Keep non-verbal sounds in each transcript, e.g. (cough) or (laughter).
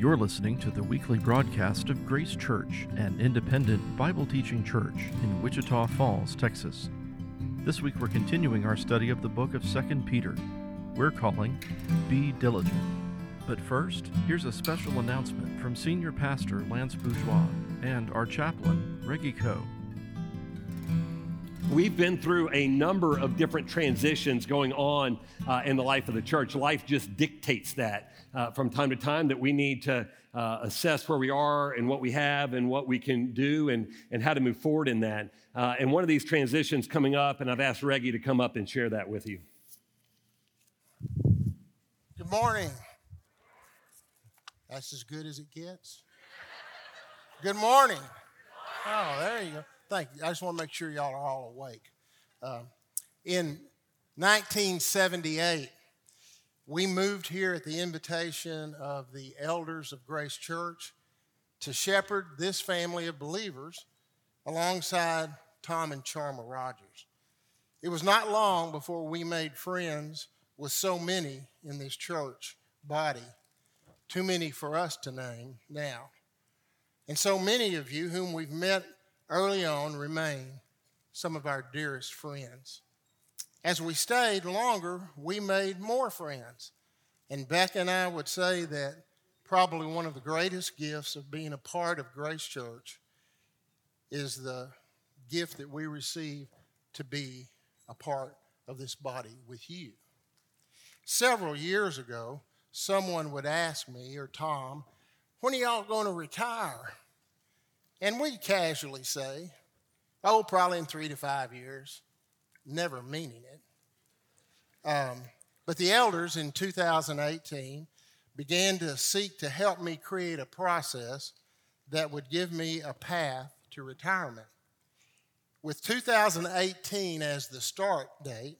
You're listening to the weekly broadcast of Grace Church, an independent Bible teaching church in Wichita Falls, Texas. This week we're continuing our study of the book of 2 Peter. We're calling Be Diligent. But first, here's a special announcement from Senior Pastor Lance Bourgeois and our chaplain, Reggie Coe. We've been through a number of different transitions going on uh, in the life of the church. Life just dictates that uh, from time to time that we need to uh, assess where we are and what we have and what we can do and, and how to move forward in that. Uh, and one of these transitions coming up, and I've asked Reggie to come up and share that with you. Good morning. That's as good as it gets. Good morning. Oh, there you go. Thank you. I just want to make sure y'all are all awake. Uh, in 1978, we moved here at the invitation of the elders of Grace Church to shepherd this family of believers alongside Tom and Charma Rogers. It was not long before we made friends with so many in this church body, too many for us to name now. And so many of you whom we've met early on remain some of our dearest friends. As we stayed longer, we made more friends. And Beck and I would say that probably one of the greatest gifts of being a part of Grace Church is the gift that we receive to be a part of this body with you. Several years ago, someone would ask me or Tom, when are y'all going to retire? And we casually say, oh, probably in three to five years, never meaning it. Um, but the elders in 2018 began to seek to help me create a process that would give me a path to retirement. With 2018 as the start date,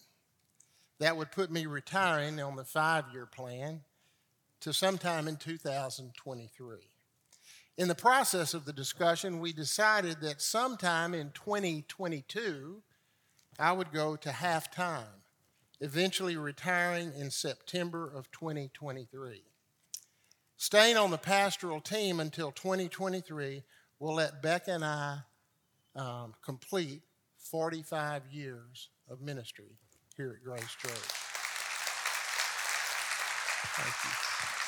that would put me retiring on the five year plan to sometime in 2023. In the process of the discussion, we decided that sometime in 2022, I would go to halftime, eventually retiring in September of 2023. Staying on the pastoral team until 2023 will let Beck and I um, complete 45 years of ministry here at Grace Church. Thank you.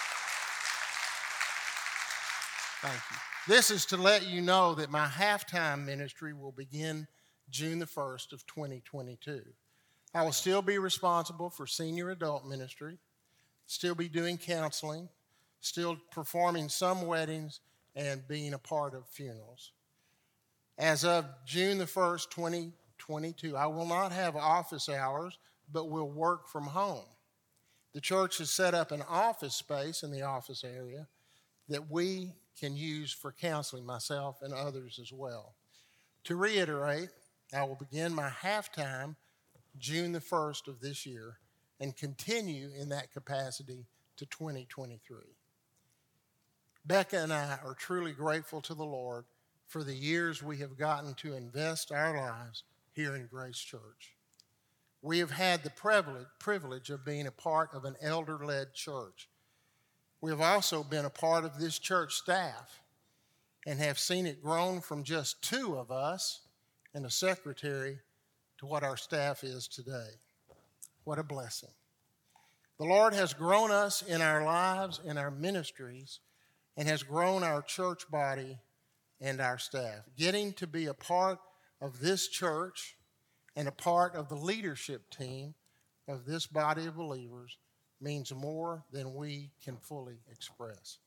Thank you. This is to let you know that my halftime ministry will begin June the 1st of 2022. I will still be responsible for senior adult ministry, still be doing counseling, still performing some weddings, and being a part of funerals. As of June the 1st, 2022, I will not have office hours, but will work from home. The church has set up an office space in the office area that we can use for counseling myself and others as well. To reiterate, I will begin my halftime June the 1st of this year and continue in that capacity to 2023. Becca and I are truly grateful to the Lord for the years we have gotten to invest our lives here in Grace Church. We have had the privilege, privilege of being a part of an elder led church we have also been a part of this church staff and have seen it grown from just two of us and a secretary to what our staff is today. What a blessing. The Lord has grown us in our lives and our ministries and has grown our church body and our staff. Getting to be a part of this church and a part of the leadership team of this body of believers means more than we can fully express.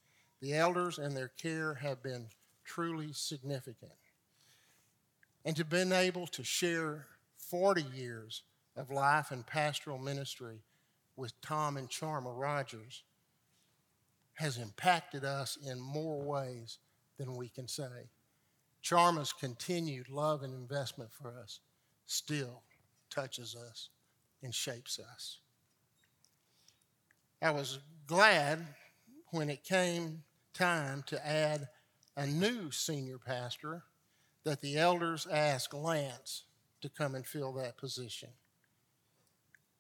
The elders and their care have been truly significant. And to have been able to share 40 years of life and pastoral ministry with Tom and Charma Rogers has impacted us in more ways than we can say. Charma's continued love and investment for us still touches us and shapes us. I was glad when it came time to add a new senior pastor that the elders asked Lance to come and fill that position.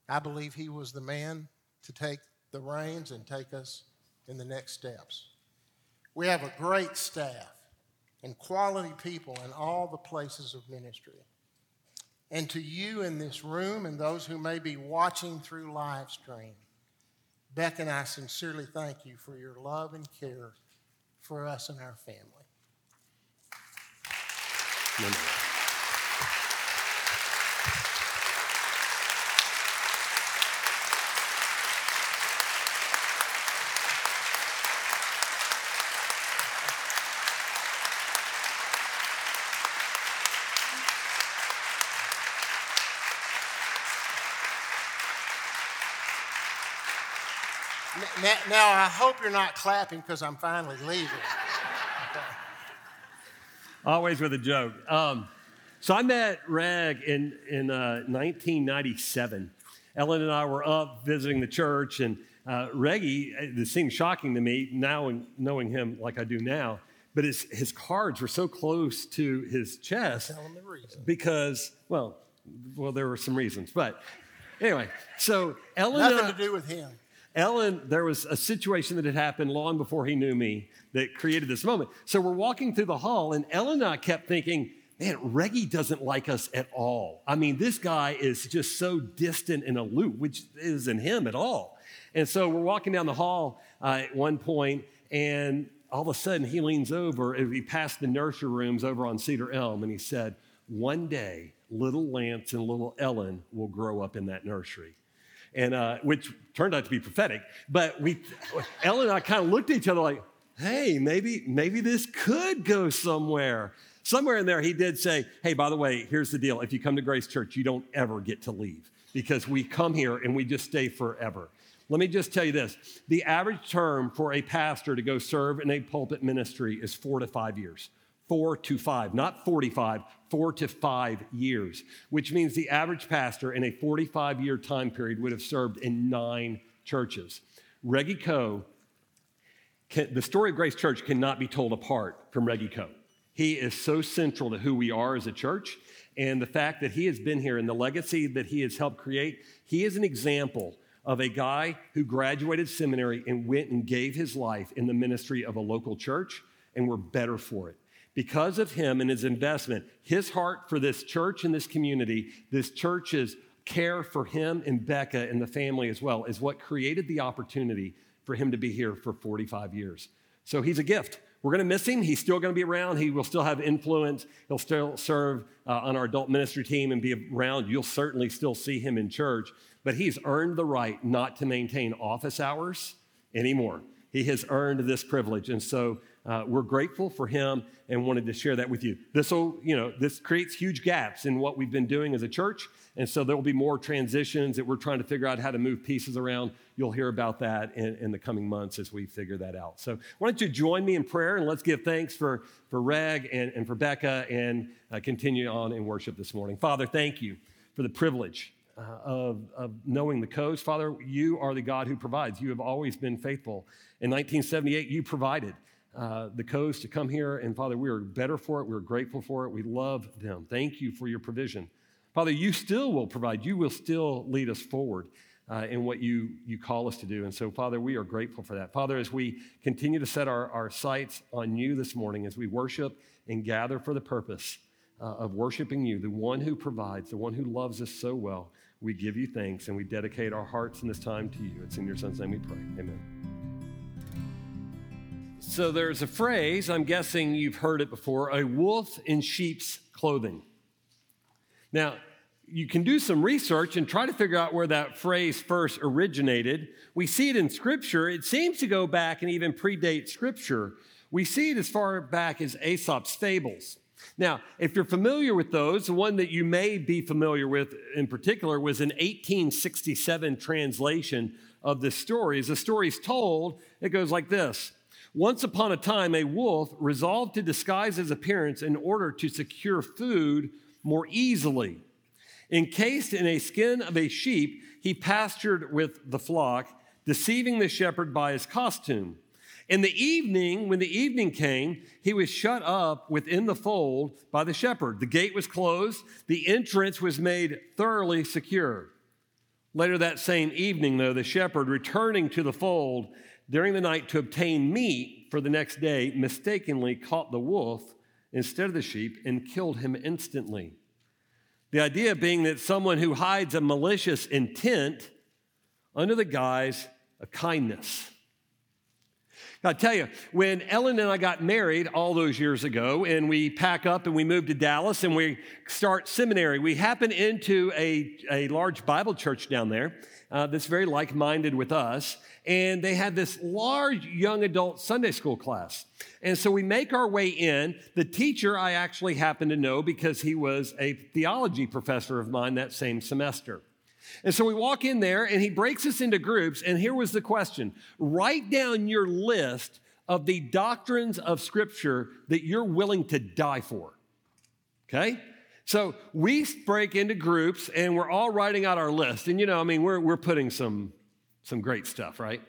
I believe he was the man to take the reins and take us in the next steps. We have a great staff and quality people in all the places of ministry. And to you in this room and those who may be watching through live stream, Beck and I sincerely thank you for your love and care for us and our family. Now, now, I hope you're not clapping because I'm finally leaving. (laughs) Always with a joke. Um, so I met Reg in, in uh, 1997. Ellen and I were up visiting the church, and uh, Reggie, this seems shocking to me now knowing him like I do now, but his, his cards were so close to his chest. Tell him the reason. Because, well, well, there were some reasons. But anyway, so Ellen. Nothing to do with him. Ellen, there was a situation that had happened long before he knew me that created this moment. So we're walking through the hall, and Ellen and I kept thinking, man, Reggie doesn't like us at all. I mean, this guy is just so distant and aloof, which isn't him at all. And so we're walking down the hall uh, at one point, and all of a sudden he leans over and we passed the nursery rooms over on Cedar Elm, and he said, One day, little Lance and little Ellen will grow up in that nursery and uh, which turned out to be prophetic. But we, Ellen and I kind of looked at each other like, hey, maybe, maybe this could go somewhere. Somewhere in there, he did say, hey, by the way, here's the deal. If you come to Grace Church, you don't ever get to leave because we come here and we just stay forever. Let me just tell you this the average term for a pastor to go serve in a pulpit ministry is four to five years four to five, not 45, four to five years, which means the average pastor in a 45 year time period would have served in nine churches. Reggie Coe, can, the story of Grace Church cannot be told apart from Reggie Coe. He is so central to who we are as a church, and the fact that he has been here and the legacy that he has helped create, he is an example of a guy who graduated seminary and went and gave his life in the ministry of a local church, and we're better for it because of him and his investment, his heart for this church and this community, this church's care for him and Becca and the family as well, is what created the opportunity for him to be here for 45 years. So he's a gift. We're going to miss him. He's still going to be around. He will still have influence. He'll still serve uh, on our adult ministry team and be around. You'll certainly still see him in church, but he's earned the right not to maintain office hours anymore. He has earned this privilege. And so uh, we're grateful for him and wanted to share that with you. This will, you know, this creates huge gaps in what we've been doing as a church. And so there will be more transitions that we're trying to figure out how to move pieces around. You'll hear about that in, in the coming months as we figure that out. So why don't you join me in prayer and let's give thanks for, for Reg and, and for Becca and uh, continue on in worship this morning. Father, thank you for the privilege uh, of, of knowing the Coes. Father, you are the God who provides. You have always been faithful. In 1978, you provided uh, the Coes to come here. And Father, we are better for it. We're grateful for it. We love them. Thank you for your provision. Father, you still will provide. You will still lead us forward uh, in what you, you call us to do. And so, Father, we are grateful for that. Father, as we continue to set our, our sights on you this morning, as we worship and gather for the purpose uh, of worshiping you, the one who provides, the one who loves us so well, we give you thanks and we dedicate our hearts in this time to you. It's in your son's name we pray. Amen. So there's a phrase, I'm guessing you've heard it before a wolf in sheep's clothing. Now, you can do some research and try to figure out where that phrase first originated. We see it in Scripture. It seems to go back and even predate Scripture. We see it as far back as Aesop's fables. Now, if you're familiar with those, the one that you may be familiar with in particular was an 1867 translation of this story. As the story is told, it goes like this once upon a time, a wolf resolved to disguise his appearance in order to secure food more easily. Encased in a skin of a sheep, he pastured with the flock, deceiving the shepherd by his costume. In the evening, when the evening came, he was shut up within the fold by the shepherd. The gate was closed, the entrance was made thoroughly secure. Later that same evening, though, the shepherd, returning to the fold, during the night to obtain meat for the next day mistakenly caught the wolf instead of the sheep and killed him instantly. The idea being that someone who hides a malicious intent under the guise of kindness. I tell you, when Ellen and I got married all those years ago, and we pack up and we move to Dallas and we start seminary, we happen into a, a large Bible church down there uh, that's very like minded with us. And they had this large young adult Sunday school class. And so we make our way in. The teacher I actually happen to know because he was a theology professor of mine that same semester. And so we walk in there and he breaks us into groups. And here was the question write down your list of the doctrines of Scripture that you're willing to die for. Okay? So we break into groups and we're all writing out our list. And you know, I mean, we're, we're putting some, some great stuff, right?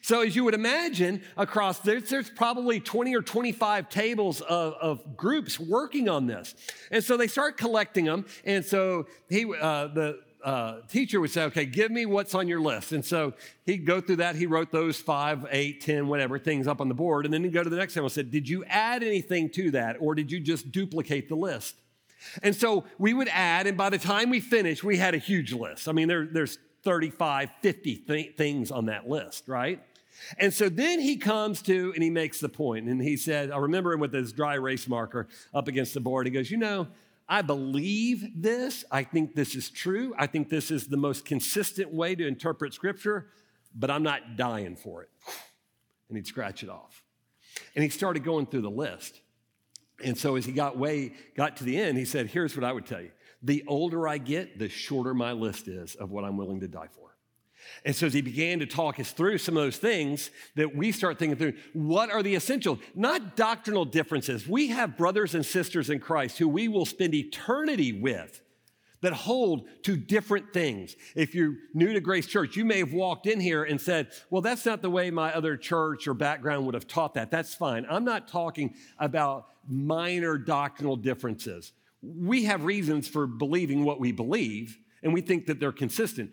So, as you would imagine, across there's, there's probably 20 or 25 tables of, of, groups working on this. And so they start collecting them. And so he, uh, the, uh, teacher would say, okay, give me what's on your list. And so he'd go through that. He wrote those five, eight, ten, whatever things up on the board. And then he'd go to the next table and said, did you add anything to that? Or did you just duplicate the list? And so we would add, and by the time we finished, we had a huge list. I mean, there, there's 35, 50 th- things on that list, right? And so then he comes to, and he makes the point, and he said, I remember him with his dry erase marker up against the board. He goes, You know, I believe this. I think this is true. I think this is the most consistent way to interpret Scripture, but I'm not dying for it. And he'd scratch it off. And he started going through the list. And so as he got way got to the end, he said, "Here's what I would tell you. The older I get, the shorter my list is of what I'm willing to die for." And so as he began to talk us through some of those things that we start thinking through, what are the essential, not doctrinal differences. We have brothers and sisters in Christ who we will spend eternity with that hold to different things. If you're new to Grace Church, you may have walked in here and said, Well, that's not the way my other church or background would have taught that. That's fine. I'm not talking about minor doctrinal differences. We have reasons for believing what we believe, and we think that they're consistent.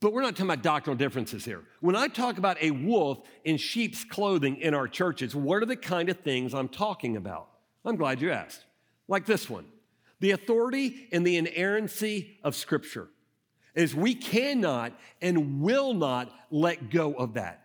But we're not talking about doctrinal differences here. When I talk about a wolf in sheep's clothing in our churches, what are the kind of things I'm talking about? I'm glad you asked. Like this one the authority and the inerrancy of Scripture is we cannot and will not let go of that.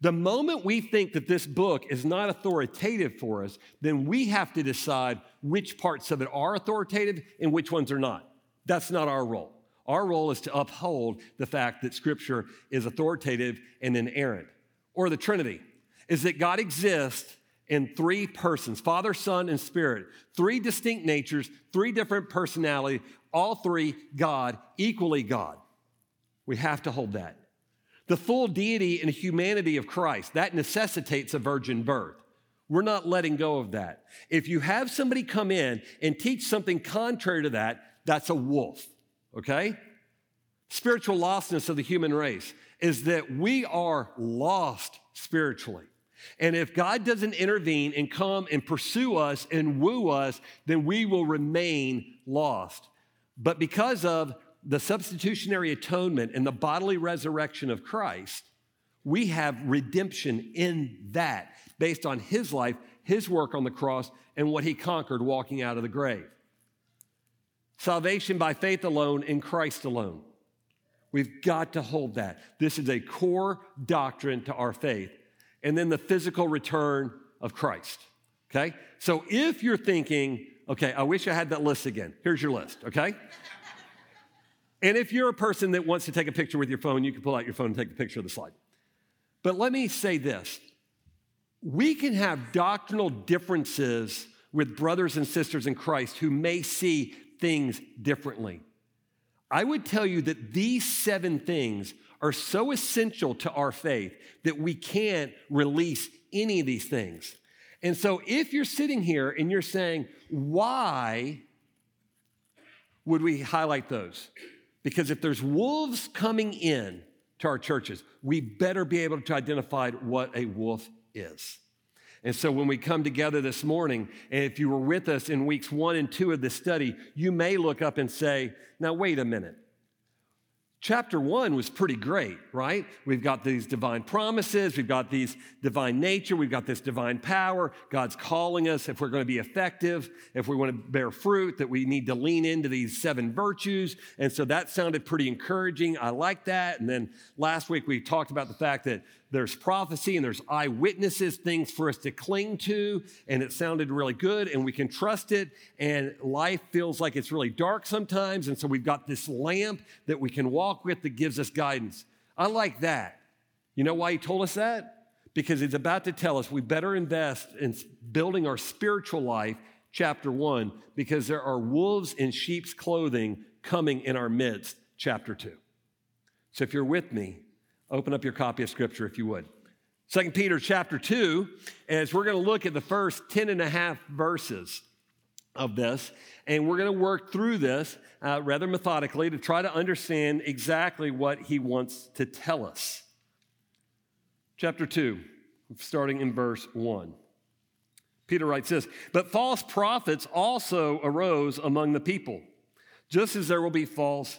The moment we think that this book is not authoritative for us, then we have to decide which parts of it are authoritative and which ones are not. That's not our role. Our role is to uphold the fact that Scripture is authoritative and inerrant. Or the Trinity is that God exists in three persons Father, Son, and Spirit. Three distinct natures, three different personality, all three God, equally God. We have to hold that. The full deity and humanity of Christ, that necessitates a virgin birth. We're not letting go of that. If you have somebody come in and teach something contrary to that, that's a wolf okay? Spiritual lostness of the human race is that we are lost spiritually. And if God doesn't intervene and come and pursue us and woo us, then we will remain lost. But because of the substitutionary atonement and the bodily resurrection of Christ, we have redemption in that based on his life, his work on the cross, and what he conquered walking out of the grave. Salvation by faith alone in Christ alone. We've got to hold that. This is a core doctrine to our faith. And then the physical return of Christ. Okay? So if you're thinking, okay, I wish I had that list again, here's your list, okay? And if you're a person that wants to take a picture with your phone, you can pull out your phone and take a picture of the slide. But let me say this we can have doctrinal differences with brothers and sisters in Christ who may see things differently. I would tell you that these seven things are so essential to our faith that we can't release any of these things. And so if you're sitting here and you're saying, why would we highlight those? Because if there's wolves coming in to our churches, we better be able to identify what a wolf is. And so when we come together this morning, and if you were with us in weeks one and two of this study, you may look up and say, now, wait a minute. Chapter one was pretty great, right? We've got these divine promises, we've got these divine nature, we've got this divine power. God's calling us if we're going to be effective, if we want to bear fruit, that we need to lean into these seven virtues. And so that sounded pretty encouraging. I like that. And then last week we talked about the fact that there's prophecy and there's eyewitnesses, things for us to cling to, and it sounded really good and we can trust it. And life feels like it's really dark sometimes. And so we've got this lamp that we can walk with that gives us guidance. I like that. You know why he told us that? Because he's about to tell us we better invest in building our spiritual life, chapter one, because there are wolves in sheep's clothing coming in our midst, chapter two. So if you're with me, Open up your copy of Scripture if you would. Second Peter chapter 2, as we're going to look at the first 10 and a half verses of this, and we're going to work through this uh, rather methodically to try to understand exactly what he wants to tell us. Chapter 2, starting in verse 1. Peter writes this But false prophets also arose among the people, just as there will be false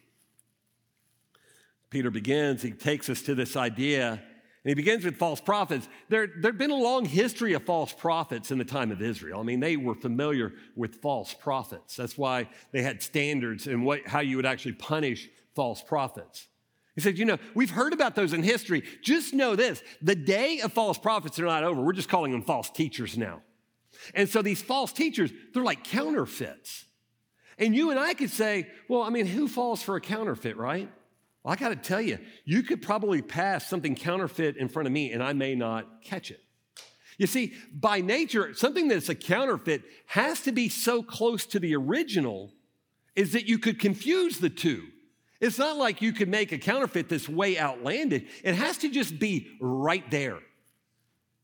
Peter begins, he takes us to this idea, and he begins with false prophets. There had been a long history of false prophets in the time of Israel. I mean, they were familiar with false prophets. That's why they had standards and what, how you would actually punish false prophets. He said, You know, we've heard about those in history. Just know this the day of false prophets are not over. We're just calling them false teachers now. And so these false teachers, they're like counterfeits. And you and I could say, Well, I mean, who falls for a counterfeit, right? Well, I got to tell you, you could probably pass something counterfeit in front of me and I may not catch it. You see, by nature, something that's a counterfeit has to be so close to the original is that you could confuse the two. It's not like you could make a counterfeit that's way outlandish. It has to just be right there.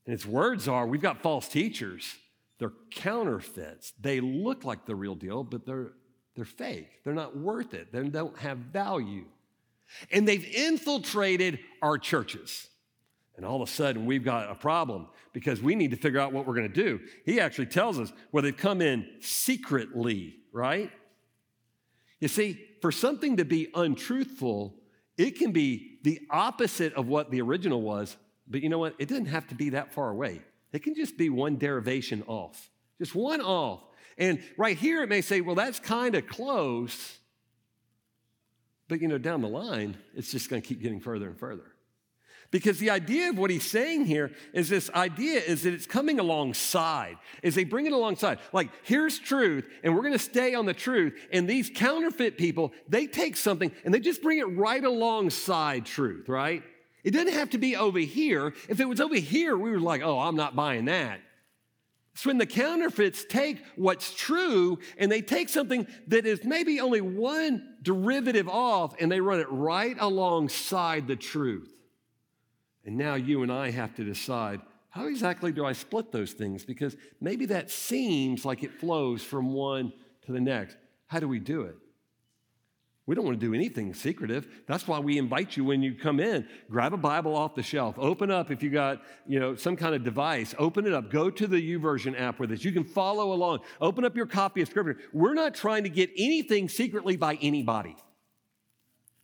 And its words are we've got false teachers. They're counterfeits. They look like the real deal, but they're, they're fake. They're not worth it. They don't have value. And they've infiltrated our churches. And all of a sudden, we've got a problem because we need to figure out what we're going to do. He actually tells us where they've come in secretly, right? You see, for something to be untruthful, it can be the opposite of what the original was, but you know what? It doesn't have to be that far away. It can just be one derivation off, just one off. And right here, it may say, well, that's kind of close, but you know, down the line, it's just going to keep getting further and further. Because the idea of what he's saying here is this idea is that it's coming alongside, is they bring it alongside. Like, here's truth, and we're gonna stay on the truth. And these counterfeit people, they take something and they just bring it right alongside truth, right? It doesn't have to be over here. If it was over here, we were like, oh, I'm not buying that. It's when the counterfeits take what's true and they take something that is maybe only one derivative off and they run it right alongside the truth. And now you and I have to decide how exactly do I split those things? Because maybe that seems like it flows from one to the next. How do we do it? We don't want to do anything secretive. That's why we invite you when you come in. Grab a Bible off the shelf. Open up if you got, you know, some kind of device. Open it up. Go to the YouVersion app with us. You can follow along. Open up your copy of Scripture. We're not trying to get anything secretly by anybody.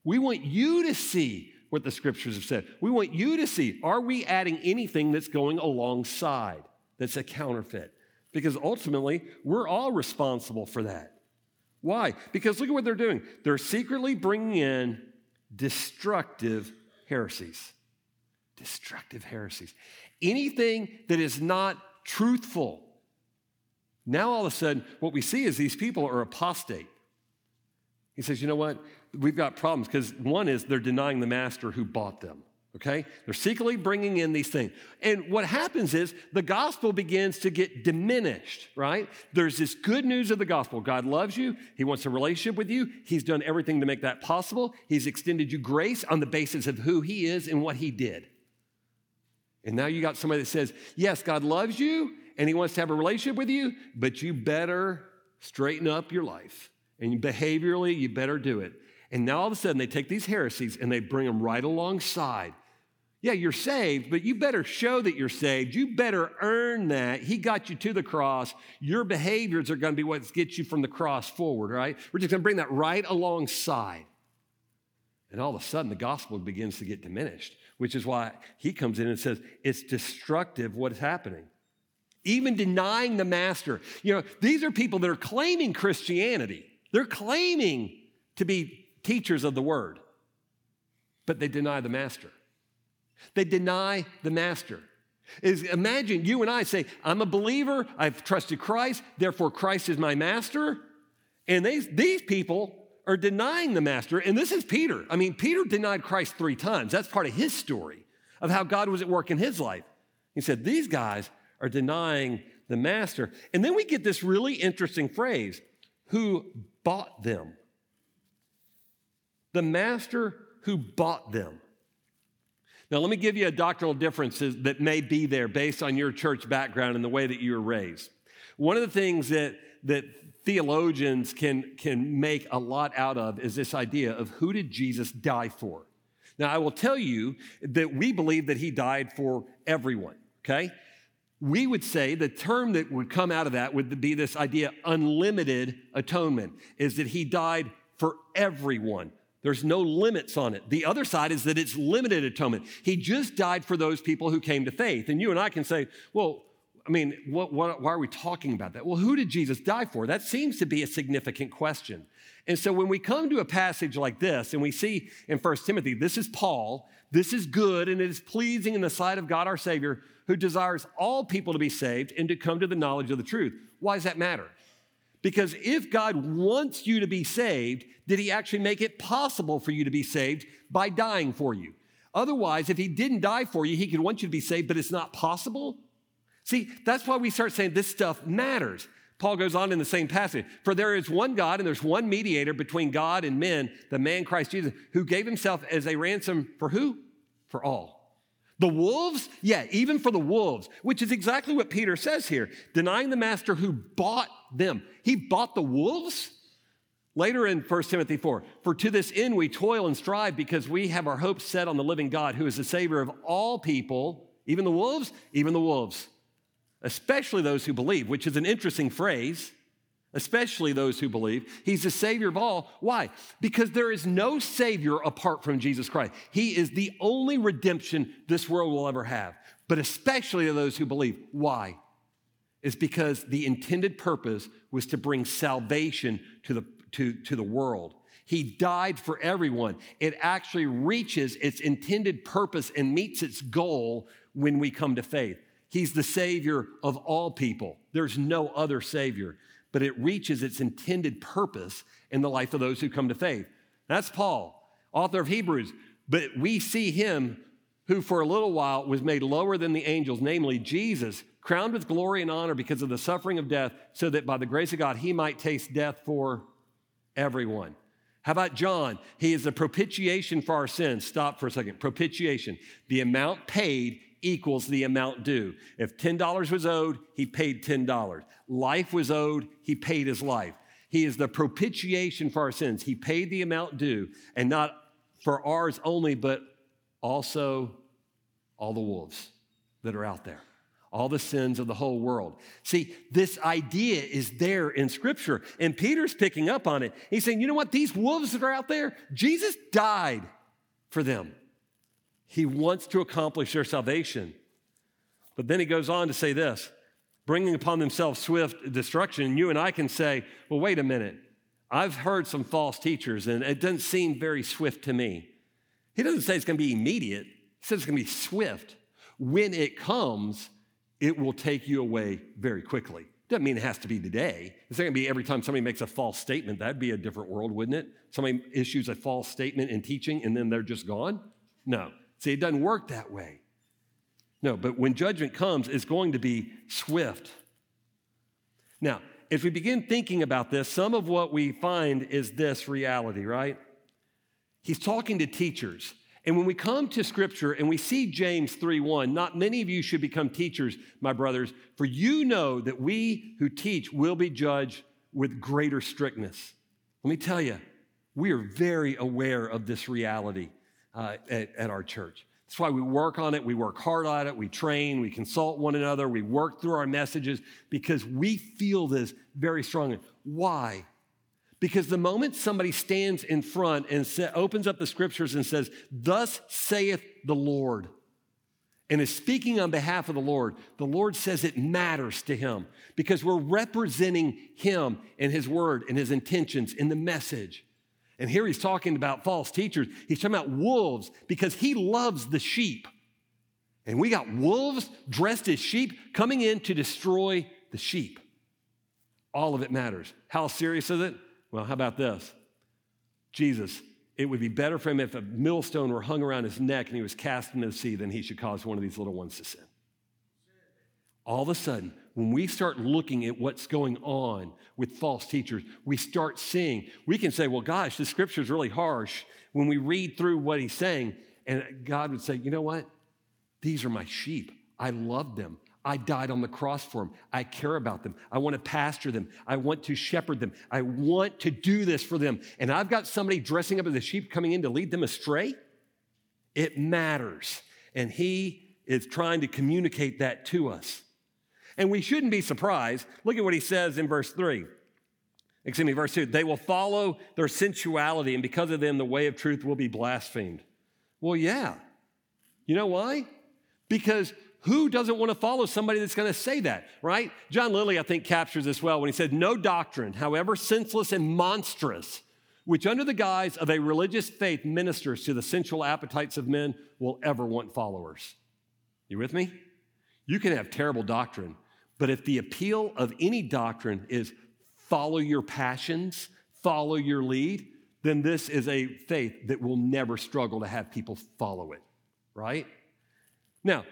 We want you to see what the Scriptures have said. We want you to see are we adding anything that's going alongside that's a counterfeit? Because ultimately, we're all responsible for that. Why? Because look at what they're doing. They're secretly bringing in destructive heresies. Destructive heresies. Anything that is not truthful. Now, all of a sudden, what we see is these people are apostate. He says, you know what? We've got problems because one is they're denying the master who bought them. Okay? They're secretly bringing in these things. And what happens is the gospel begins to get diminished, right? There's this good news of the gospel. God loves you. He wants a relationship with you. He's done everything to make that possible. He's extended you grace on the basis of who He is and what He did. And now you got somebody that says, Yes, God loves you and He wants to have a relationship with you, but you better straighten up your life. And behaviorally, you better do it. And now all of a sudden, they take these heresies and they bring them right alongside yeah, you're saved, but you better show that you're saved. You better earn that. He got you to the cross. Your behaviors are going to be what gets you from the cross forward, right? We're just going to bring that right alongside. And all of a sudden, the gospel begins to get diminished, which is why he comes in and says, it's destructive what is happening. Even denying the master. You know, these are people that are claiming Christianity, they're claiming to be teachers of the word, but they deny the master. They deny the master. Is imagine you and I say, I'm a believer, I've trusted Christ, therefore Christ is my master. And they, these people are denying the master. And this is Peter. I mean, Peter denied Christ three times. That's part of his story of how God was at work in his life. He said, These guys are denying the master. And then we get this really interesting phrase who bought them? The master who bought them. Now, let me give you a doctrinal differences that may be there based on your church background and the way that you were raised. One of the things that, that theologians can, can make a lot out of is this idea of who did Jesus die for? Now, I will tell you that we believe that he died for everyone, okay? We would say the term that would come out of that would be this idea unlimited atonement, is that he died for everyone. There's no limits on it. The other side is that it's limited atonement. He just died for those people who came to faith. And you and I can say, well, I mean, what, what, why are we talking about that? Well, who did Jesus die for? That seems to be a significant question. And so when we come to a passage like this and we see in 1 Timothy, this is Paul, this is good and it is pleasing in the sight of God our Savior, who desires all people to be saved and to come to the knowledge of the truth. Why does that matter? Because if God wants you to be saved, did he actually make it possible for you to be saved by dying for you? Otherwise, if he didn't die for you, he could want you to be saved, but it's not possible. See, that's why we start saying this stuff matters. Paul goes on in the same passage For there is one God and there's one mediator between God and men, the man Christ Jesus, who gave himself as a ransom for who? For all. The wolves? Yeah, even for the wolves, which is exactly what Peter says here denying the master who bought them. He bought the wolves? Later in 1 Timothy 4, for to this end we toil and strive because we have our hopes set on the living God who is the Savior of all people, even the wolves, even the wolves, especially those who believe, which is an interesting phrase, especially those who believe. He's the Savior of all. Why? Because there is no Savior apart from Jesus Christ. He is the only redemption this world will ever have, but especially to those who believe. Why? Is because the intended purpose was to bring salvation to the to, to the world. He died for everyone. It actually reaches its intended purpose and meets its goal when we come to faith. He's the Savior of all people. There's no other Savior, but it reaches its intended purpose in the life of those who come to faith. That's Paul, author of Hebrews. But we see him who for a little while was made lower than the angels, namely Jesus, crowned with glory and honor because of the suffering of death, so that by the grace of God he might taste death for everyone. How about John? He is the propitiation for our sins. Stop for a second. Propitiation. The amount paid equals the amount due. If $10 was owed, he paid $10. Life was owed, he paid his life. He is the propitiation for our sins. He paid the amount due, and not for ours only, but also all the wolves that are out there all the sins of the whole world. See, this idea is there in Scripture, and Peter's picking up on it. He's saying, you know what? These wolves that are out there, Jesus died for them. He wants to accomplish their salvation. But then he goes on to say this bringing upon themselves swift destruction. You and I can say, well, wait a minute. I've heard some false teachers, and it doesn't seem very swift to me. He doesn't say it's going to be immediate, he says it's going to be swift. When it comes, it will take you away very quickly. Doesn't mean it has to be today. It's not going to be every time somebody makes a false statement. That'd be a different world, wouldn't it? Somebody issues a false statement in teaching and then they're just gone? No. See, it doesn't work that way. No, but when judgment comes, it's going to be swift. Now, if we begin thinking about this, some of what we find is this reality, right? He's talking to teachers. And when we come to scripture and we see James 3:1, not many of you should become teachers, my brothers, for you know that we who teach will be judged with greater strictness. Let me tell you, we are very aware of this reality uh, at, at our church. That's why we work on it. We work hard on it. We train. We consult one another. We work through our messages because we feel this very strongly. Why? Because the moment somebody stands in front and opens up the scriptures and says, Thus saith the Lord, and is speaking on behalf of the Lord, the Lord says it matters to him because we're representing him and his word and his intentions in the message. And here he's talking about false teachers. He's talking about wolves because he loves the sheep. And we got wolves dressed as sheep coming in to destroy the sheep. All of it matters. How serious is it? Well, how about this? Jesus, it would be better for him if a millstone were hung around his neck and he was cast into the sea than he should cause one of these little ones to sin. All of a sudden, when we start looking at what's going on with false teachers, we start seeing, we can say, well, gosh, the scripture is really harsh. When we read through what he's saying, and God would say, you know what? These are my sheep. I love them. I died on the cross for them. I care about them. I want to pastor them. I want to shepherd them. I want to do this for them. And I've got somebody dressing up as a sheep coming in to lead them astray. It matters. And he is trying to communicate that to us. And we shouldn't be surprised. Look at what he says in verse 3. Excuse me, verse 2. They will follow their sensuality, and because of them, the way of truth will be blasphemed. Well, yeah. You know why? Because who doesn't want to follow somebody that's going to say that, right? John Lillie, I think, captures this well when he said, No doctrine, however senseless and monstrous, which under the guise of a religious faith ministers to the sensual appetites of men, will ever want followers. You with me? You can have terrible doctrine, but if the appeal of any doctrine is follow your passions, follow your lead, then this is a faith that will never struggle to have people follow it, right? Now,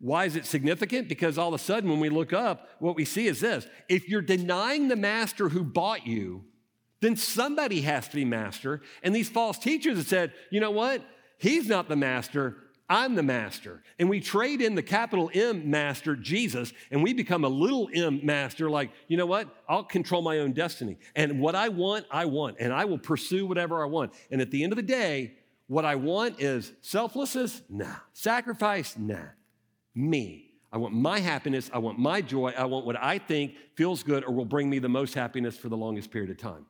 why is it significant? Because all of a sudden, when we look up, what we see is this if you're denying the master who bought you, then somebody has to be master. And these false teachers have said, you know what? He's not the master. I'm the master. And we trade in the capital M master, Jesus, and we become a little m master, like, you know what? I'll control my own destiny. And what I want, I want. And I will pursue whatever I want. And at the end of the day, what I want is selflessness? Nah. Sacrifice? Nah me. I want my happiness. I want my joy. I want what I think feels good or will bring me the most happiness for the longest period of time.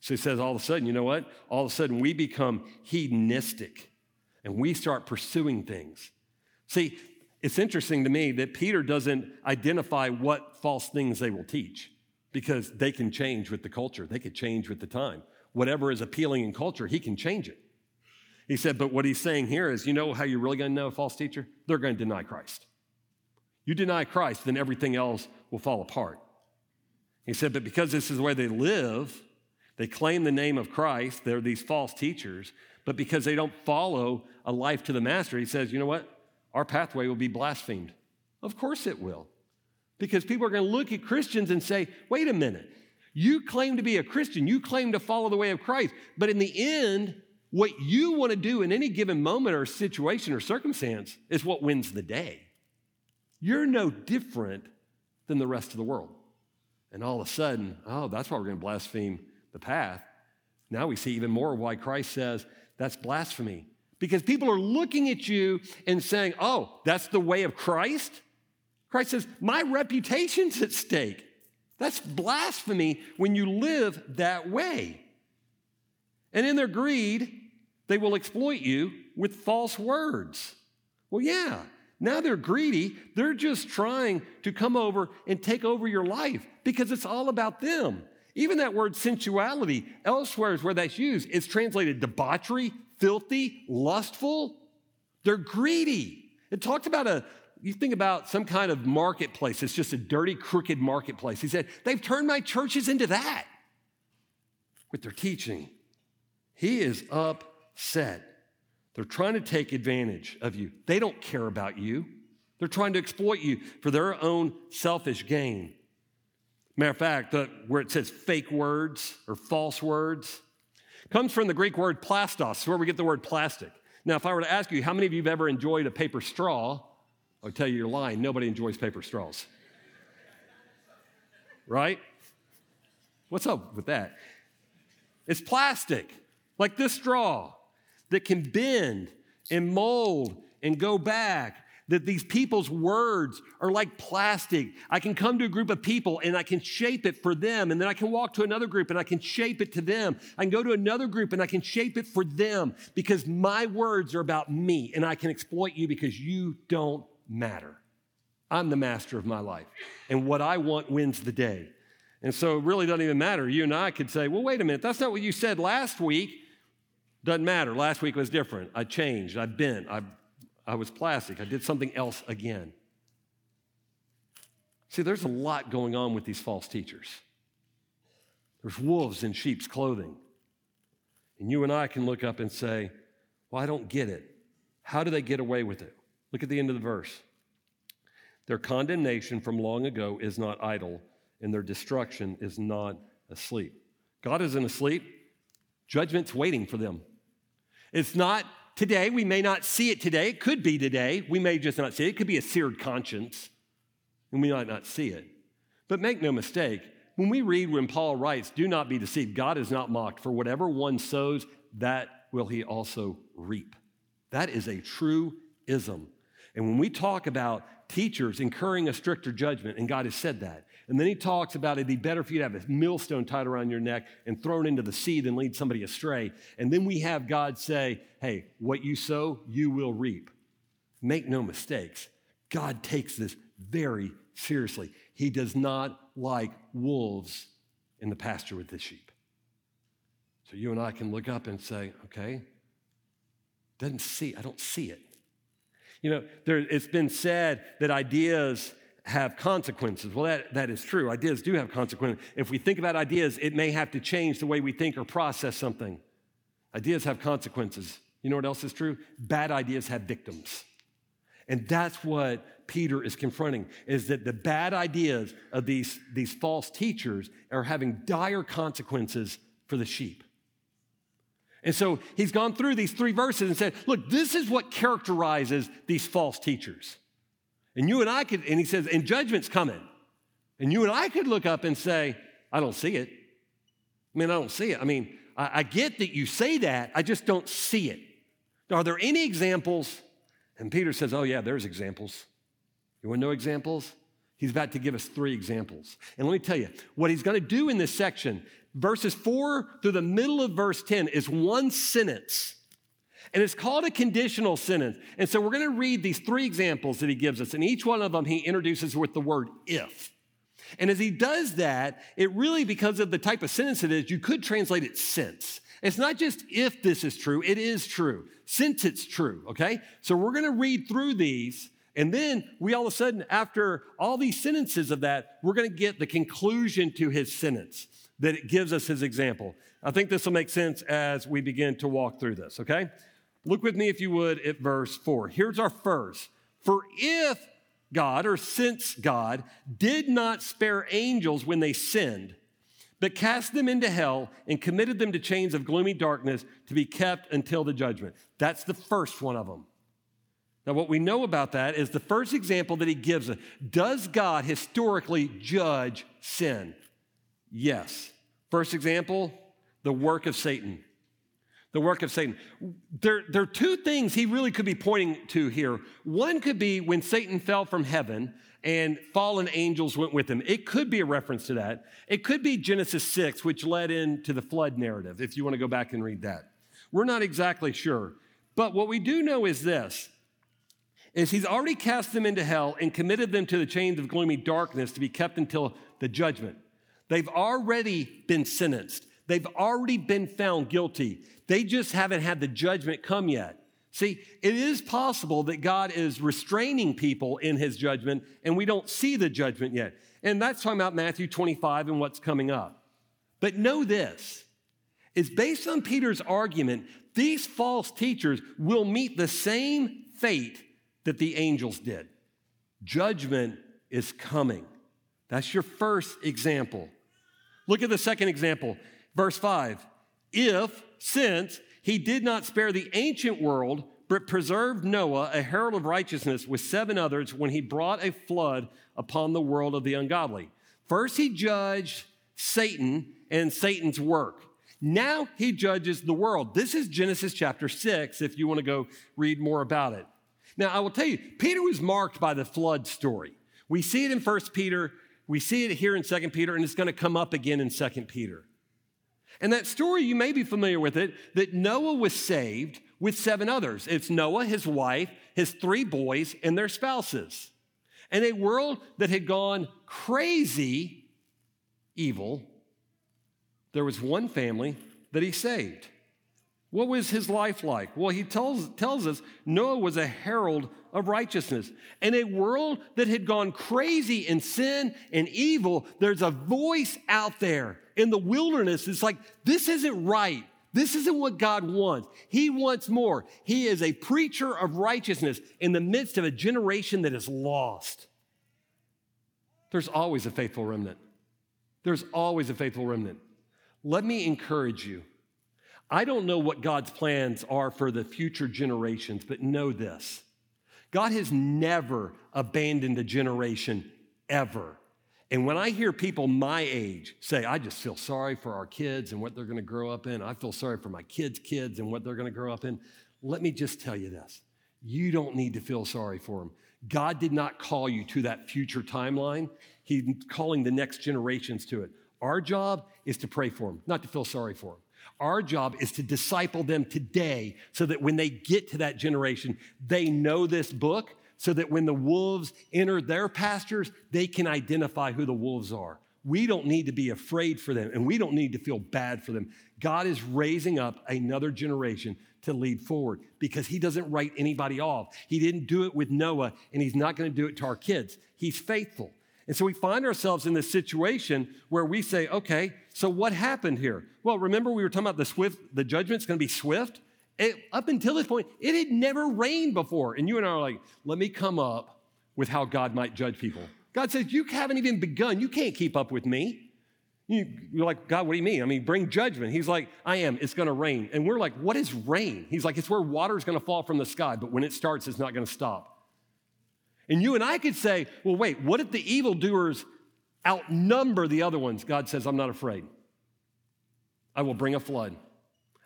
So he says, all of a sudden, you know what? All of a sudden, we become hedonistic and we start pursuing things. See, it's interesting to me that Peter doesn't identify what false things they will teach because they can change with the culture, they could change with the time. Whatever is appealing in culture, he can change it. He said, but what he's saying here is, you know how you're really going to know a false teacher? They're going to deny Christ. You deny Christ, then everything else will fall apart. He said, but because this is the way they live, they claim the name of Christ, they're these false teachers, but because they don't follow a life to the master, he says, you know what? Our pathway will be blasphemed. Of course it will. Because people are going to look at Christians and say, wait a minute, you claim to be a Christian, you claim to follow the way of Christ, but in the end, what you want to do in any given moment or situation or circumstance is what wins the day. You're no different than the rest of the world. And all of a sudden, oh, that's why we're going to blaspheme the path. Now we see even more why Christ says that's blasphemy. Because people are looking at you and saying, oh, that's the way of Christ? Christ says, my reputation's at stake. That's blasphemy when you live that way. And in their greed, they will exploit you with false words. Well, yeah, now they're greedy. They're just trying to come over and take over your life because it's all about them. Even that word sensuality, elsewhere is where that's used. It's translated debauchery, filthy, lustful. They're greedy. It talked about a, you think about some kind of marketplace, it's just a dirty, crooked marketplace. He said, they've turned my churches into that with their teaching. He is up said. They're trying to take advantage of you. They don't care about you. They're trying to exploit you for their own selfish gain. Matter of fact, the, where it says fake words or false words comes from the Greek word plastos, where we get the word plastic. Now, if I were to ask you, how many of you have ever enjoyed a paper straw? I'll tell you you're lying. Nobody enjoys paper straws. right? What's up with that? It's plastic, like this straw, that can bend and mold and go back that these people's words are like plastic. I can come to a group of people and I can shape it for them, and then I can walk to another group and I can shape it to them. I can go to another group and I can shape it for them because my words are about me and I can exploit you because you don't matter. I'm the master of my life, and what I want wins the day. And so it really doesn't even matter. You and I could say, well, wait a minute, that's not what you said last week. Doesn't matter. Last week was different. I changed, I bent, I I was plastic. I did something else again. See, there's a lot going on with these false teachers. There's wolves in sheep's clothing. And you and I can look up and say, Well, I don't get it. How do they get away with it? Look at the end of the verse. Their condemnation from long ago is not idle, and their destruction is not asleep. God isn't asleep, judgment's waiting for them. It's not today. We may not see it today. It could be today. We may just not see it. It could be a seared conscience, and we might not see it. But make no mistake, when we read when Paul writes, Do not be deceived, God is not mocked, for whatever one sows, that will he also reap. That is a true ism. And when we talk about teachers incurring a stricter judgment, and God has said that, and then he talks about it'd be better for you to have a millstone tied around your neck and thrown into the sea than lead somebody astray. And then we have God say, hey, what you sow, you will reap. Make no mistakes. God takes this very seriously. He does not like wolves in the pasture with the sheep. So you and I can look up and say, okay, doesn't see, I don't see it. You know, there, it's been said that ideas have consequences. Well, that, that is true. Ideas do have consequences. If we think about ideas, it may have to change the way we think or process something. Ideas have consequences. You know what else is true? Bad ideas have victims. And that's what Peter is confronting is that the bad ideas of these, these false teachers are having dire consequences for the sheep. And so he's gone through these three verses and said, look, this is what characterizes these false teachers. And you and I could, and he says, and judgment's coming. And you and I could look up and say, I don't see it. I mean, I don't see it. I mean, I, I get that you say that, I just don't see it. Are there any examples? And Peter says, Oh, yeah, there's examples. You want to know examples? He's about to give us three examples. And let me tell you, what he's going to do in this section, verses four through the middle of verse 10, is one sentence and it's called a conditional sentence. And so we're going to read these three examples that he gives us. And each one of them he introduces with the word if. And as he does that, it really, because of the type of sentence it is, you could translate it since. It's not just if this is true, it is true, since it's true, okay? So we're gonna read through these, and then we all of a sudden, after all these sentences of that, we're gonna get the conclusion to his sentence that it gives us his example. I think this will make sense as we begin to walk through this, okay? Look with me, if you would, at verse 4. Here's our first. For if God, or since God, did not spare angels when they sinned, but cast them into hell and committed them to chains of gloomy darkness to be kept until the judgment. That's the first one of them. Now, what we know about that is the first example that he gives us. Does God historically judge sin? Yes. First example, the work of Satan the work of Satan. There, there are two things he really could be pointing to here. One could be when Satan fell from heaven and fallen angels went with him. It could be a reference to that. It could be Genesis 6, which led into the flood narrative, if you want to go back and read that. We're not exactly sure. But what we do know is this is he's already cast them into hell and committed them to the chains of gloomy darkness to be kept until the judgment. They've already been sentenced. They've already been found guilty. They just haven't had the judgment come yet. See, it is possible that God is restraining people in his judgment and we don't see the judgment yet. And that's talking about Matthew 25 and what's coming up. But know this is based on Peter's argument, these false teachers will meet the same fate that the angels did. Judgment is coming. That's your first example. Look at the second example, verse 5. If, since he did not spare the ancient world, but preserved Noah, a herald of righteousness, with seven others when he brought a flood upon the world of the ungodly. First, he judged Satan and Satan's work. Now he judges the world. This is Genesis chapter 6, if you want to go read more about it. Now, I will tell you, Peter was marked by the flood story. We see it in 1 Peter, we see it here in 2 Peter, and it's going to come up again in 2 Peter. And that story, you may be familiar with it, that Noah was saved with seven others. It's Noah, his wife, his three boys, and their spouses. And a world that had gone crazy evil, there was one family that he saved. What was his life like? Well, he tells, tells us Noah was a herald of righteousness. In a world that had gone crazy in sin and evil, there's a voice out there in the wilderness. It's like, this isn't right. This isn't what God wants. He wants more. He is a preacher of righteousness in the midst of a generation that is lost. There's always a faithful remnant. There's always a faithful remnant. Let me encourage you. I don't know what God's plans are for the future generations, but know this God has never abandoned a generation ever. And when I hear people my age say, I just feel sorry for our kids and what they're going to grow up in, I feel sorry for my kids' kids and what they're going to grow up in, let me just tell you this. You don't need to feel sorry for them. God did not call you to that future timeline. He's calling the next generations to it. Our job is to pray for them, not to feel sorry for them. Our job is to disciple them today so that when they get to that generation, they know this book so that when the wolves enter their pastures, they can identify who the wolves are. We don't need to be afraid for them and we don't need to feel bad for them. God is raising up another generation to lead forward because he doesn't write anybody off. He didn't do it with Noah and he's not going to do it to our kids. He's faithful. And so we find ourselves in this situation where we say, okay, so what happened here? Well, remember we were talking about the swift, the judgment's to be swift? It, up until this point, it had never rained before. And you and I are like, let me come up with how God might judge people. God says, You haven't even begun. You can't keep up with me. You, are like, God, what do you mean? I mean, bring judgment. He's like, I am. It's going to rain. And we're like, What is rain? He's like, It's where water is going to fall from the sky, but when it starts, it's not going to stop. And you and I could say, Well, wait, what if the evildoers outnumber the other ones? God says, I'm not afraid. I will bring a flood.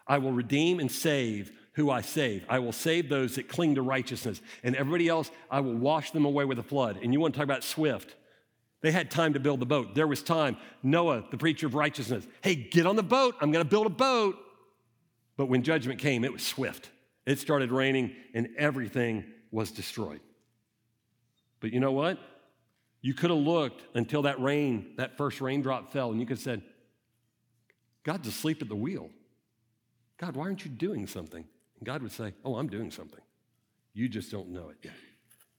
I will redeem and save who I save. I will save those that cling to righteousness. And everybody else, I will wash them away with a flood. And you want to talk about swift. They had time to build the boat. There was time. Noah, the preacher of righteousness, hey, get on the boat. I'm going to build a boat. But when judgment came, it was swift. It started raining and everything was destroyed. But you know what? You could have looked until that rain, that first raindrop fell, and you could have said, God's asleep at the wheel. God, why aren't you doing something? And God would say, Oh, I'm doing something. You just don't know it yet.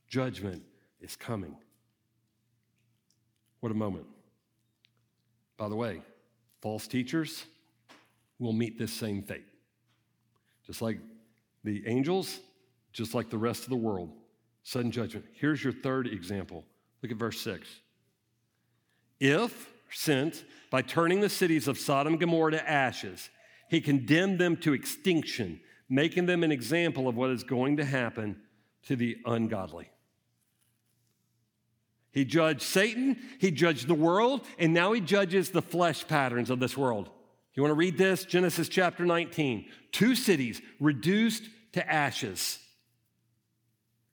Judgment is coming. What a moment. By the way, false teachers will meet this same fate. Just like the angels, just like the rest of the world, sudden judgment. Here's your third example. Look at verse 6. If, since, by turning the cities of Sodom and Gomorrah to ashes, he condemned them to extinction, making them an example of what is going to happen to the ungodly. He judged Satan, he judged the world, and now he judges the flesh patterns of this world. You want to read this? Genesis chapter 19. Two cities reduced to ashes.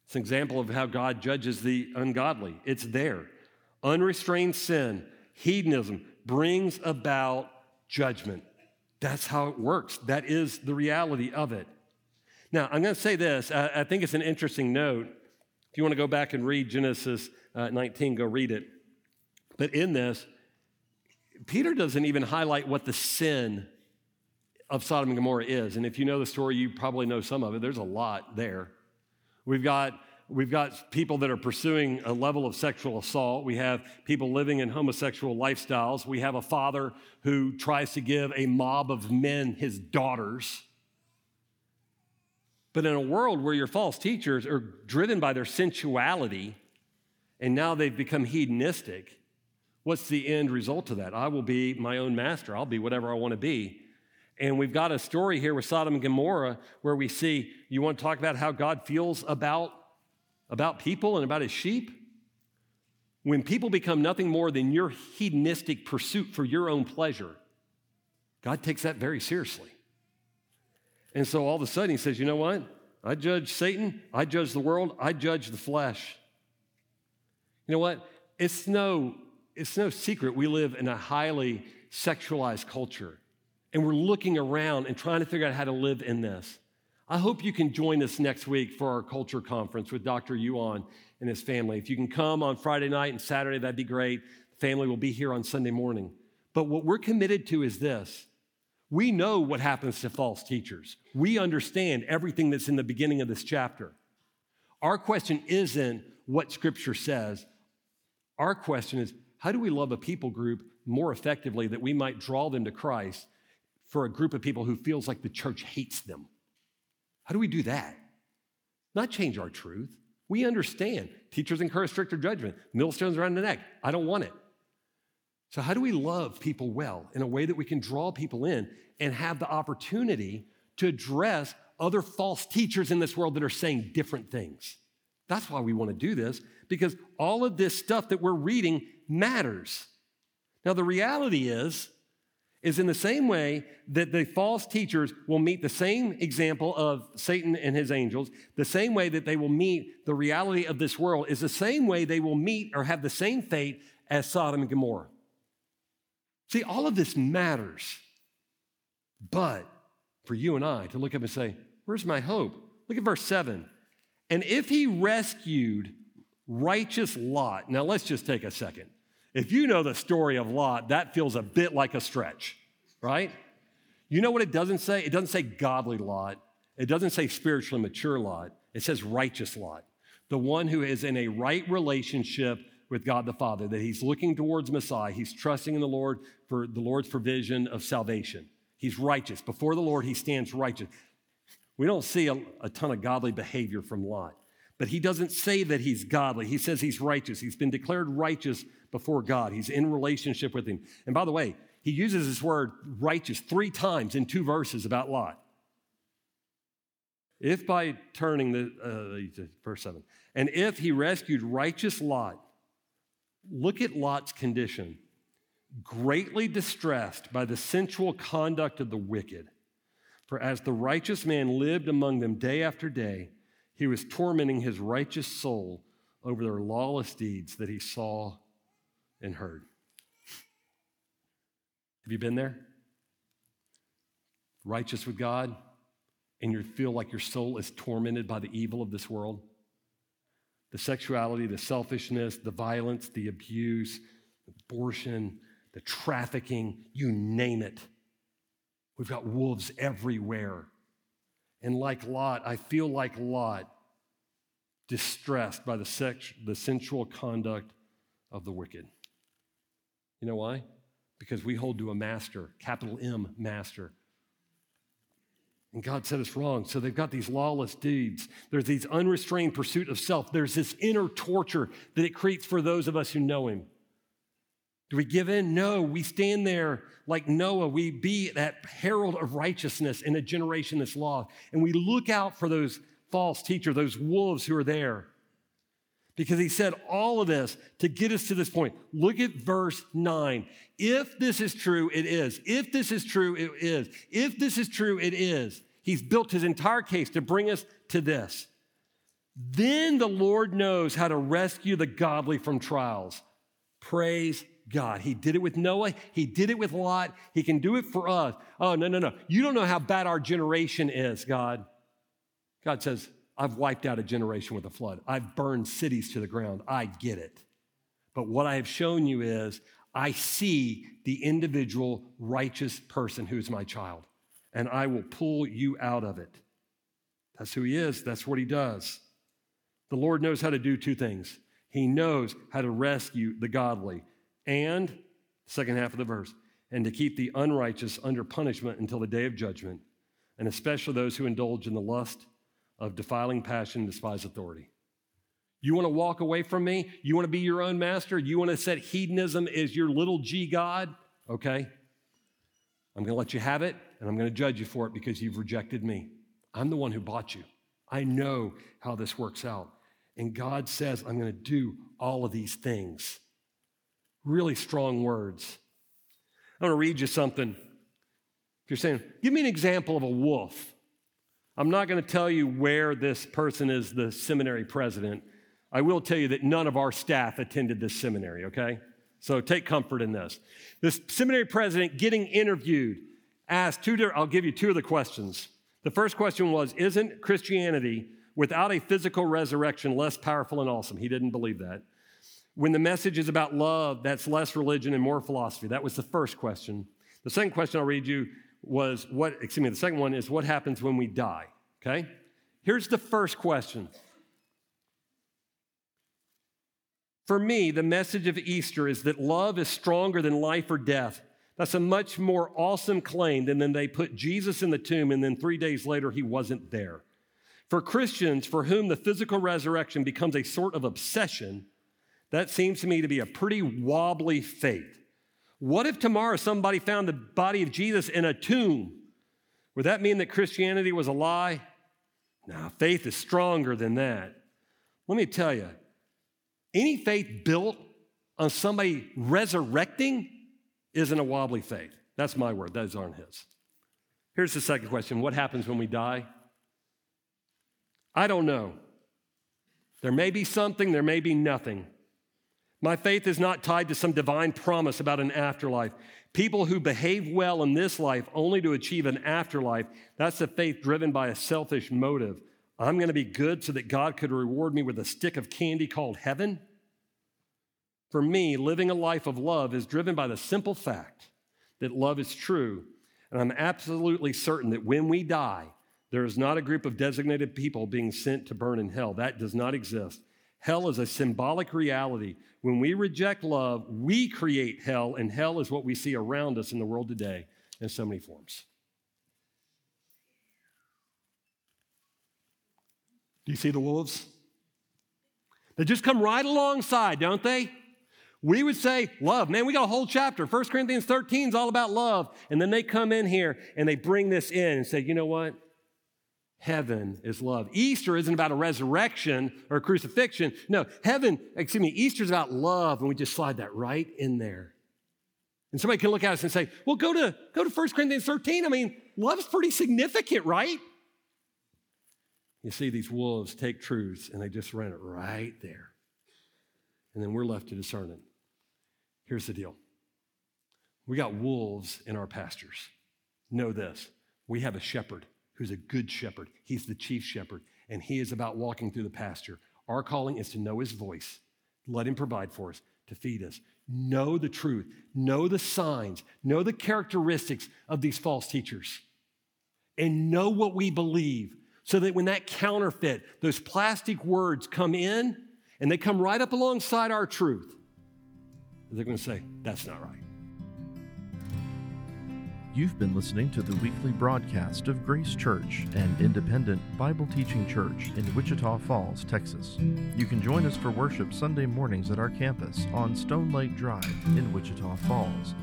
It's an example of how God judges the ungodly. It's there. Unrestrained sin, hedonism brings about judgment. That's how it works. That is the reality of it. Now, I'm going to say this. I, I think it's an interesting note. If you want to go back and read Genesis uh, 19, go read it. But in this, Peter doesn't even highlight what the sin of Sodom and Gomorrah is. And if you know the story, you probably know some of it. There's a lot there. We've got we've got people that are pursuing a level of sexual assault. We have people living in homosexual lifestyles. We have a father who tries to give a mob of men his daughters. But in a world where your false teachers are driven by their sensuality and now they've become hedonistic, what's the end result of that? I will be my own master. I'll be whatever I want to be. And we've got a story here with Sodom and Gomorrah where we see you want to talk about how God feels about, about people and about his sheep? When people become nothing more than your hedonistic pursuit for your own pleasure, God takes that very seriously. And so all of a sudden he says, You know what? I judge Satan, I judge the world, I judge the flesh. You know what? It's no, it's no secret we live in a highly sexualized culture and we're looking around and trying to figure out how to live in this. I hope you can join us next week for our culture conference with Dr. Yuan and his family. If you can come on Friday night and Saturday, that'd be great. The family will be here on Sunday morning. But what we're committed to is this we know what happens to false teachers, we understand everything that's in the beginning of this chapter. Our question isn't what Scripture says, our question is how do we love a people group more effectively that we might draw them to Christ for a group of people who feels like the church hates them. How do we do that? Not change our truth. We understand. Teachers incur stricter judgment, millstones around the neck. I don't want it. So, how do we love people well in a way that we can draw people in and have the opportunity to address other false teachers in this world that are saying different things? That's why we want to do this, because all of this stuff that we're reading matters. Now, the reality is, is in the same way that the false teachers will meet the same example of Satan and his angels, the same way that they will meet the reality of this world is the same way they will meet or have the same fate as Sodom and Gomorrah. See, all of this matters. But for you and I to look up and say, Where's my hope? Look at verse 7. And if he rescued righteous Lot, now let's just take a second. If you know the story of Lot, that feels a bit like a stretch, right? You know what it doesn't say? It doesn't say godly Lot. It doesn't say spiritually mature Lot. It says righteous Lot. The one who is in a right relationship with God the Father, that he's looking towards Messiah. He's trusting in the Lord for the Lord's provision of salvation. He's righteous. Before the Lord, he stands righteous. We don't see a, a ton of godly behavior from Lot. But he doesn't say that he's godly. He says he's righteous. He's been declared righteous before God. He's in relationship with him. And by the way, he uses this word righteous three times in two verses about Lot. If by turning the uh, verse 7, and if he rescued righteous Lot, look at Lot's condition. Greatly distressed by the sensual conduct of the wicked. For as the righteous man lived among them day after day, he was tormenting his righteous soul over their lawless deeds that he saw and heard. Have you been there? Righteous with God, and you feel like your soul is tormented by the evil of this world? The sexuality, the selfishness, the violence, the abuse, abortion, the trafficking, you name it. We've got wolves everywhere. And like Lot, I feel like Lot, distressed by the, sex, the sensual conduct of the wicked. You know why? Because we hold to a master, capital M, master. And God said it's wrong. So they've got these lawless deeds. There's these unrestrained pursuit of self. There's this inner torture that it creates for those of us who know Him. Do we give in? No. We stand there like Noah. We be that herald of righteousness in a generation that's lost. And we look out for those false teachers, those wolves who are there. Because he said all of this to get us to this point. Look at verse 9. If this is true, it is. If this is true, it is. If this is true, it is. He's built his entire case to bring us to this. Then the Lord knows how to rescue the godly from trials. Praise God. He did it with Noah. He did it with Lot. He can do it for us. Oh, no, no, no. You don't know how bad our generation is, God. God says, I've wiped out a generation with a flood. I've burned cities to the ground. I get it. But what I have shown you is I see the individual righteous person who's my child, and I will pull you out of it. That's who he is. That's what he does. The Lord knows how to do two things He knows how to rescue the godly, and, second half of the verse, and to keep the unrighteous under punishment until the day of judgment, and especially those who indulge in the lust of defiling passion and despise authority. You want to walk away from me? You want to be your own master? You want to set hedonism as your little g God? Okay. I'm going to let you have it, and I'm going to judge you for it because you've rejected me. I'm the one who bought you. I know how this works out. And God says, I'm going to do all of these things. Really strong words. I want to read you something. If you're saying, give me an example of a wolf. I'm not going to tell you where this person is the seminary president. I will tell you that none of our staff attended this seminary, okay? So take comfort in this. This seminary president getting interviewed asked two, I'll give you two of the questions. The first question was Isn't Christianity without a physical resurrection less powerful and awesome? He didn't believe that. When the message is about love, that's less religion and more philosophy. That was the first question. The second question I'll read you was what, excuse me, the second one is what happens when we die? Okay? Here's the first question. For me, the message of Easter is that love is stronger than life or death. That's a much more awesome claim than then they put Jesus in the tomb and then three days later he wasn't there. For Christians for whom the physical resurrection becomes a sort of obsession, that seems to me to be a pretty wobbly faith. What if tomorrow somebody found the body of Jesus in a tomb? Would that mean that Christianity was a lie? Now, faith is stronger than that. Let me tell you, any faith built on somebody resurrecting isn't a wobbly faith. That's my word, those aren't his. Here's the second question What happens when we die? I don't know. There may be something, there may be nothing. My faith is not tied to some divine promise about an afterlife. People who behave well in this life only to achieve an afterlife, that's a faith driven by a selfish motive. I'm going to be good so that God could reward me with a stick of candy called heaven. For me, living a life of love is driven by the simple fact that love is true. And I'm absolutely certain that when we die, there is not a group of designated people being sent to burn in hell. That does not exist. Hell is a symbolic reality. When we reject love, we create hell, and hell is what we see around us in the world today in so many forms. Do you see the wolves? They just come right alongside, don't they? We would say love. Man, we got a whole chapter. 1 Corinthians 13 is all about love. And then they come in here and they bring this in and say, you know what? Heaven is love. Easter isn't about a resurrection or a crucifixion. No, heaven, excuse me, Easter is about love, and we just slide that right in there. And somebody can look at us and say, well, go to, go to 1 Corinthians 13. I mean, love's pretty significant, right? You see, these wolves take truths and they just run it right there. And then we're left to discern it. Here's the deal we got wolves in our pastures. Know this we have a shepherd who's a good shepherd. He's the chief shepherd, and he is about walking through the pasture. Our calling is to know his voice, let him provide for us, to feed us. Know the truth, know the signs, know the characteristics of these false teachers, and know what we believe so that when that counterfeit, those plastic words come in and they come right up alongside our truth, they're going to say, that's not right. You've been listening to the weekly broadcast of Grace Church, an independent Bible teaching church in Wichita Falls, Texas. You can join us for worship Sunday mornings at our campus on Stone Lake Drive in Wichita Falls.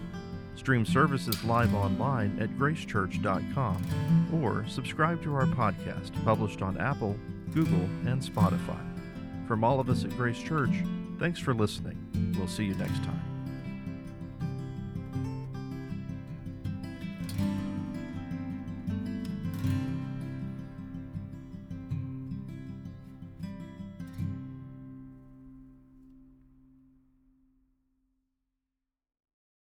Stream services live online at gracechurch.com or subscribe to our podcast published on Apple, Google, and Spotify. From all of us at Grace Church, thanks for listening. We'll see you next time.